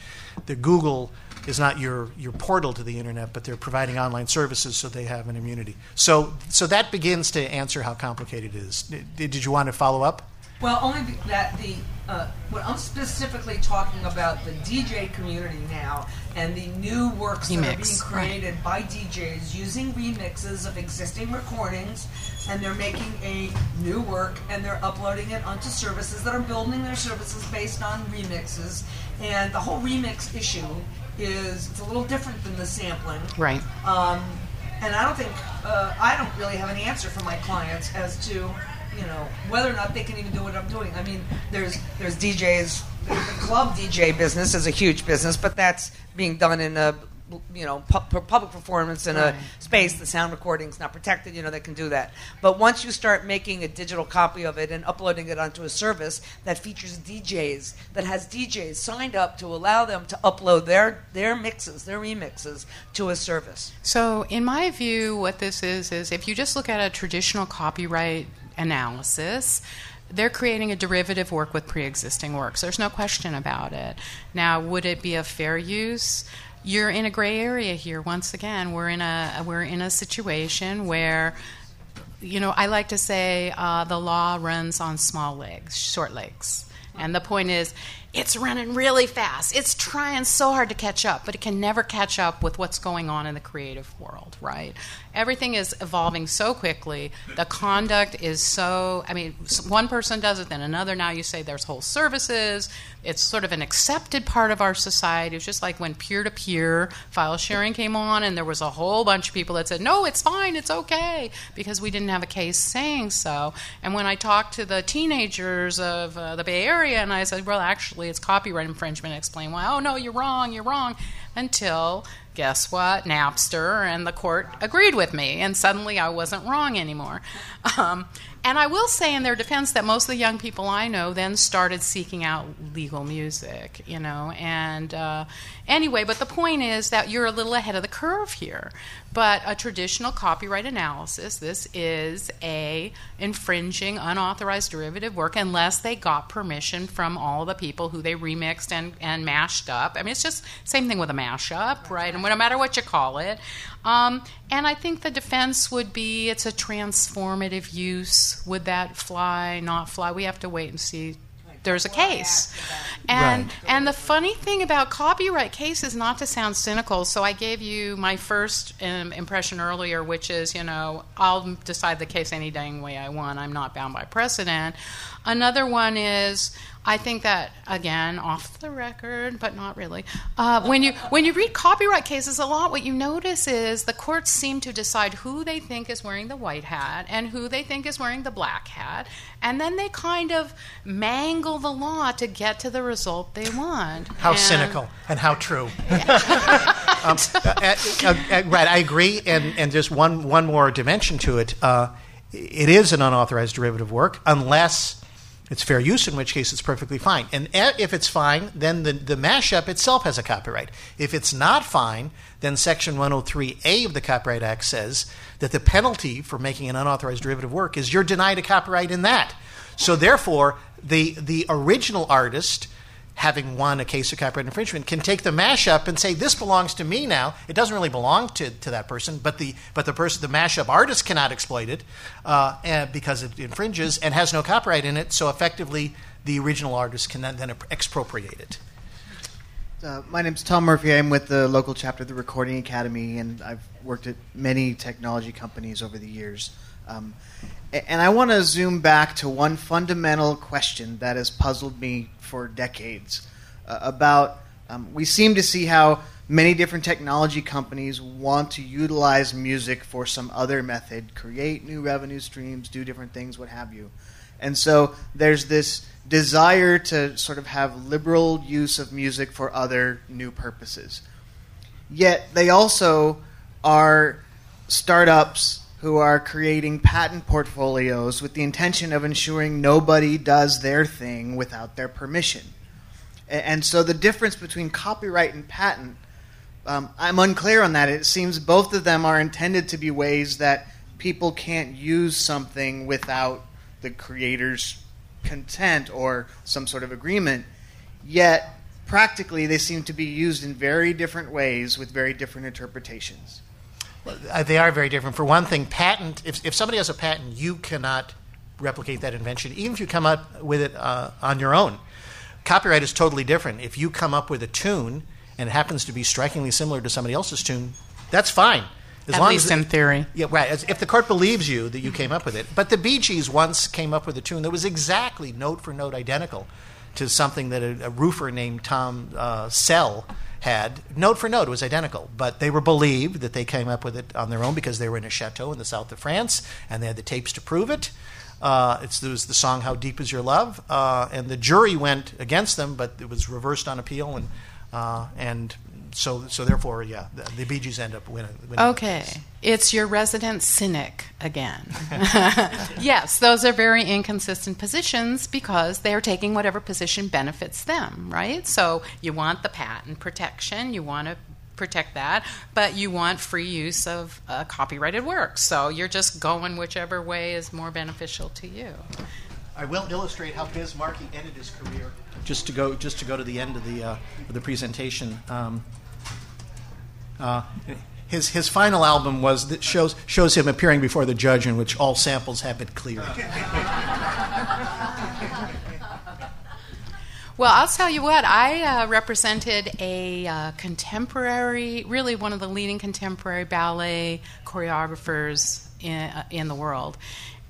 the Google is not your, your portal to the internet, but they're providing online services, so they have an immunity. So, so that begins to answer how complicated it is. Did, did you want to follow up? Well, only that the uh, what I'm specifically talking about the DJ community now and the new works that are being Remix, created by DJs using remixes of existing recordings, and they're making a new work and they're uploading it onto services that are building their services based on remixes. And the whole remix issue is it's a little different than the sampling. Right. Um, and I don't think uh, I don't really have an answer for my clients as to you know whether or not they can even do what I'm doing. I mean, there's there's DJs. The club DJ business is a huge business, but that's being done in a you know pu- public performance in Right. a space. The sound recording's not protected. You know they can do that. But once you start making a digital copy of it and uploading it onto a service that features DJs, that has DJs signed up to allow them to upload their their mixes, their remixes to a service. So, in my view, what this is is if you just look at a traditional copyright analysis, they're creating a derivative work with pre existing works. There's no question about it. Now, would it be a fair use? You're in a gray area here. Once again, we're in a we're in a situation where you know, I like to say uh, the law runs on small legs, short legs. And the point is, it's running really fast. It's trying so hard to catch up, but it can never catch up with what's going on in the creative world, right? Everything is evolving so quickly. The conduct is so, I mean, one person does it, then another. Now you say there's whole services. It's sort of an accepted part of our society. It's just like when peer to peer file sharing came on, and there was a whole bunch of people that said, no, it's fine, it's okay, because we didn't have a case saying so. And when I talked to the teenagers of uh, the Bay Area, and I said, well, actually, it's copyright infringement. I explained why. Oh no, you're wrong. You're wrong. Until guess what? Napster and the court agreed with me, and suddenly I wasn't wrong anymore. Um, and I will say, in their defense, that most of the young people I know then started seeking out legal music, you know. And uh, anyway, but the point is that you're a little ahead of the curve here. But a traditional copyright analysis, this is a infringing unauthorized derivative work unless they got permission from all the people who they remixed and, and mashed up. I mean, it's just same thing with a mashup, right? And no matter what you call it. Um, and I think the defense would be it's a transformative use. Would that fly, not fly? We have to wait and see there's a case. And Right. and the funny thing about copyright cases, not to sound cynical, so I gave you my first um, impression earlier, which is you know I'll decide the case any dang way I want. I'm not bound by precedent. Another one is I think that again off the record, but not really. Uh, when you when you read copyright cases a lot, what you notice is the courts seem to decide who they think is wearing the white hat and who they think is wearing the black hat, and then they kind of mangle the law to get to the result they want. How And- cynical and how true. um, uh, uh, uh, right, I agree. And, and just one, one more dimension to it. Uh, it is an unauthorized derivative work unless it's fair use, in which case it's perfectly fine. And if it's fine, then the, the mashup itself has a copyright. If it's not fine, then Section 103A of the Copyright Act says that the penalty for making an unauthorized derivative work is you're denied a copyright in that. So therefore, the, the original artist having won a case of copyright infringement, can take the mashup and say, "This belongs to me now." It doesn't really belong to, to that person, but the but the person, the mashup artist, cannot exploit it uh, and, because it infringes and has no copyright in it. So effectively, the original artist can then, then expropriate it. Uh, my name's Tom Murphy. I'm with the local chapter of the Recording Academy, and I've worked at many technology companies over the years. Um, and I want to zoom back to one fundamental question that has puzzled me for decades uh, about um, we seem to see how many different technology companies want to utilize music for some other method, create new revenue streams, do different things, what have you. And so there's this desire to sort of have liberal use of music for other new purposes. Yet they also are startups who are creating patent portfolios with the intention of ensuring nobody does their thing without their permission. And so the difference between copyright and patent, um, I'm unclear on that. It seems both of them are intended to be ways that people can't use something without the creator's content or some sort of agreement. Yet, practically, they seem to be used in very different ways with very different interpretations. Uh, they are very different. For one thing, patent. If, if somebody has a patent, you cannot replicate that invention, even if you come up with it uh, on your own. Copyright is totally different. If you come up with a tune and it happens to be strikingly similar to somebody else's tune, that's fine. As At long least as in theory. Yeah, right. As, if the court believes you that you came up with it. But the Bee Gees once came up with a tune that was exactly note for note identical to something that a, a roofer named Tom uh, Sell had. Note for note, was identical. But they were believed that they came up with it on their own because they were in a chateau in the south of France and they had the tapes to prove it. Uh, it was the song "How Deep Is Your Love," uh, and the jury went against them, but it was reversed on appeal, and uh, and so so therefore, yeah, the, the Bee Gees end up winning. winning Okay, it's your resident cynic again. yes, those are very inconsistent positions because they are taking whatever position benefits them, right? So you want the patent protection, you want to protect that, but you want free use of uh, copyrighted works. So you're just going whichever way is more beneficial to you. I will illustrate how Biz Markie ended his career. Just to go, just to go to the end of the uh, of the presentation. Um, uh, his his final album was that shows shows him appearing before the judge, in which all samples have been cleared. Well, I'll tell you what, I uh, represented a uh, contemporary, really one of the leading contemporary ballet choreographers in, uh, in the world.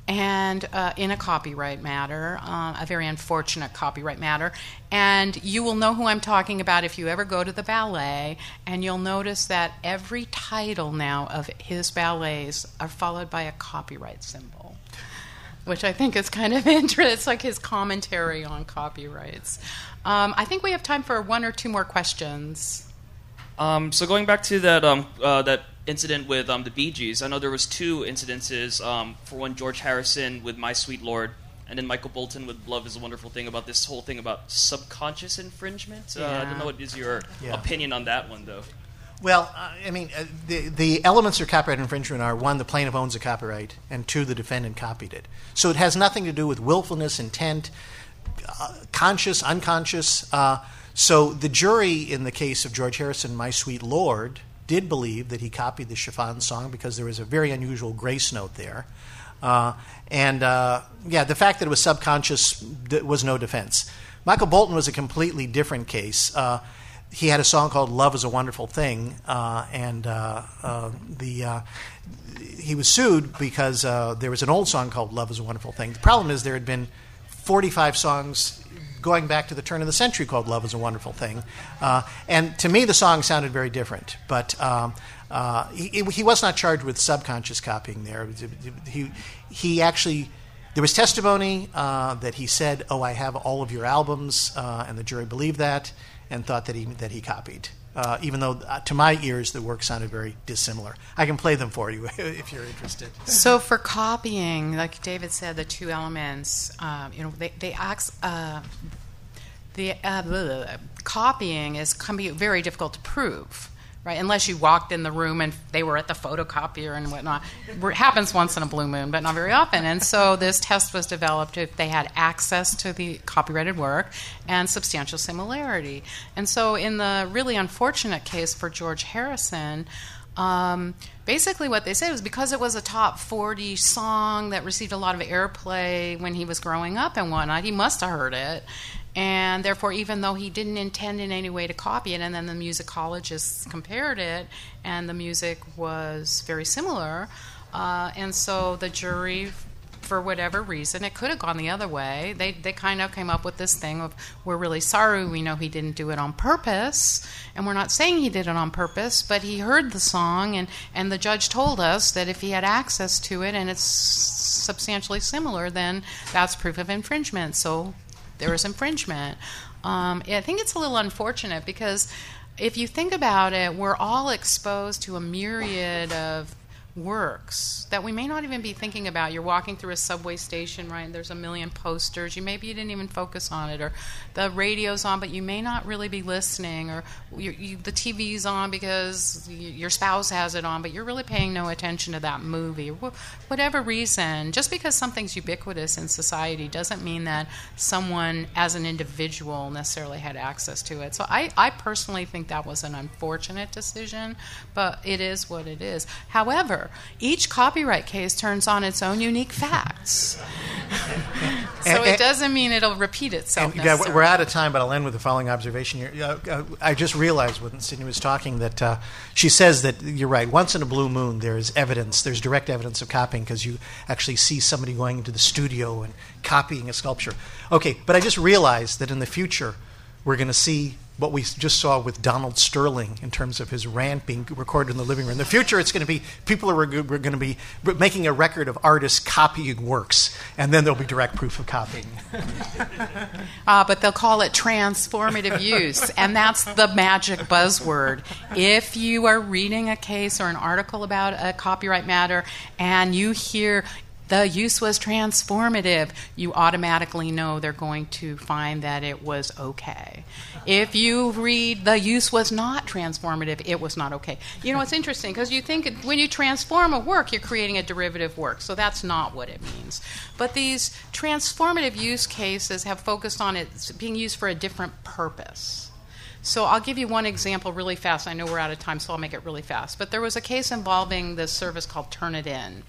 And uh, in a copyright matter, uh, a very unfortunate copyright matter. And you will know who I'm talking about if you ever go to the ballet, and you'll notice that every title now of his ballets are followed by a copyright symbol which I think is kind of interesting. It's like his commentary on copyrights. Um, I think we have time for one or two more questions. Um, so going back to that um, uh, that incident with um, the Bee Gees, I know there was two incidences. Um, for one, George Harrison with "My Sweet Lord," and then Michael Bolton with "Love Is a Wonderful Thing" about this whole thing about subconscious infringement. Uh, I don't know what is your Yeah. opinion on that one, though. Well, I mean, uh, the, the elements of copyright infringement are one, the plaintiff owns a copyright, and two, the defendant copied it. So it has nothing to do with willfulness, intent, uh, conscious, unconscious. Uh, so the jury in the case of George Harrison, My Sweet Lord, did believe that he copied the chiffon song because there was a very unusual grace note there. Uh, and uh, yeah, the fact that it was subconscious was no defense. Michael Bolton was a completely different case. Uh, he had a song called "Love Is a Wonderful Thing," uh, and uh, uh, the he was sued because there was an old song called "Love Is a Wonderful Thing." The problem is there had been 45 songs going back to the turn of the century called "Love Is a Wonderful Thing," uh, and to me the song sounded very different. But um, uh, he, he was not charged with subconscious copying. There, he he actually. There was testimony uh, that he said, "Oh, I have all of your albums," uh, and the jury believed that and thought that he that he copied. Uh, even though, uh, to my ears, the work sounded very dissimilar. I can play them for you if you're interested. So for copying, like David said, the two elements, um, you know, they they uh, the uh, copying is can be very difficult to prove. Right, unless you walked in the room and they were at the photocopier and whatnot. It happens once in a blue moon, but not very often. And so this test was developed if they had access to the copyrighted work and substantial similarity. And so, in the really unfortunate case for George Harrison, um, basically, what they said was because it was a top 40 song that received a lot of airplay when he was growing up and whatnot, he must have heard it. And therefore, even though he didn't intend in any way to copy it, and then the musicologists compared it, and the music was very similar, uh, and so the jury for whatever reason, it could have gone the other way. They they kind of came up with this thing of we're really sorry. We know he didn't do it on purpose, and we're not saying he did it on purpose, but he heard the song, and and the judge told us that if he had access to it and it's substantially similar, then that's proof of infringement. So there was infringement. Um, I think it's a little unfortunate because if you think about it, we're all exposed to a myriad of works that we may not even be thinking about. You're walking through a subway station, right? There's a million posters. You maybe you didn't even focus on it, or the radio's on, but you may not really be listening, or you, you, the TV's on because y your spouse has it on, but you're really paying no attention to that movie, whatever reason. Just because something's ubiquitous in society doesn't mean that someone, as an individual, necessarily had access to it. So I, I personally think that was an unfortunate decision, but it is what it is. However, each copyright case turns on its own unique facts. so And- it doesn't mean it'll repeat itself. And, yeah, we're out of time, but I'll end with the following observation here. Uh, I just realized when Cydney was talking that uh, she says that you're right. Once in a blue moon, there is evidence. There's direct evidence of copying because you actually see somebody going into the studio and copying a sculpture. Okay, but I just realized that in the future, we're going to see what we just saw with Donald Sterling in terms of his rant being recorded in the living room. In the future, it's going to be people are going to be making a record of artists copying works, and then there'll be direct proof of copying. Uh, but they'll call it transformative use, and that's the magic buzzword. If you are reading a case or an article about a copyright matter and you hear the use was transformative, you automatically know they're going to find that it was okay. If you read the use was not transformative, it was not okay. You know, it's interesting because you think when you transform a work, you're creating a derivative work, so that's not what it means. But these transformative use cases have focused on it being used for a different purpose. So I'll give you one example really fast. I know we're out of time, so I'll make it really fast. But there was a case involving this service called Turnitin.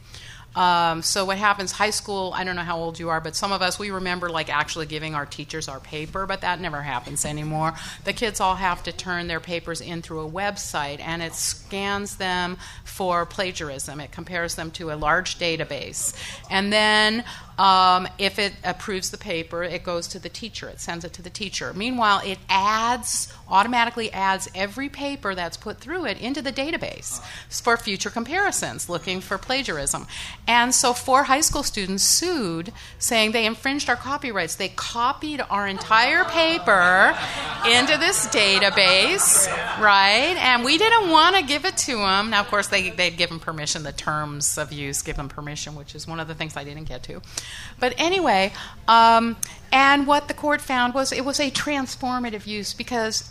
Um, so what happens? High school. I don't know how old you are, but some of us we remember like actually giving our teachers our paper, but that never happens anymore. The kids all have to turn their papers in through a website, and it scans them for plagiarism. It compares them to a large database, and then um, if it approves the paper, it goes to the teacher. It sends it to the teacher. Meanwhile, it adds automatically adds every paper that's put through it into the database for future comparisons, looking for plagiarism. And so, four high school students sued, saying they infringed our copyrights. They copied our entire paper into this database, right? And we didn't want to give it to them. Now, of course, they they'd given permission. The terms of use give them permission, which is one of the things I didn't get to. But anyway, um, and what the court found was it was a transformative use because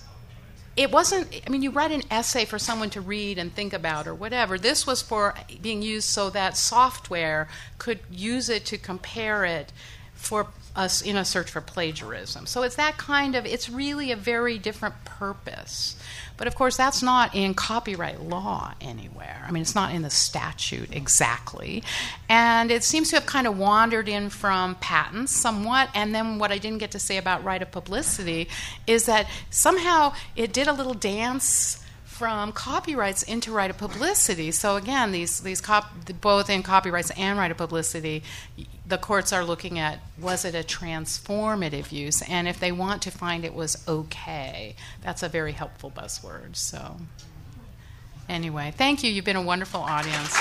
it wasn't i mean you write an essay for someone to read and think about or whatever. This was for being used so that software could use it to compare it for us in a search for plagiarism. So it's that kind of it's really a very different purpose. But of course that's not in copyright law anywhere. I mean it's not in the statute exactly. And it seems to have kind of wandered in from patents somewhat. And then what i didn't get to say about right of publicity is that somehow it did a little dance from copyrights into right of publicity. So again, these these cop, both in copyrights and right of publicity, the courts are looking at was it a transformative use, and if they want to find it was okay, that's a very helpful buzzword. So anyway, thank you. You've been a wonderful audience.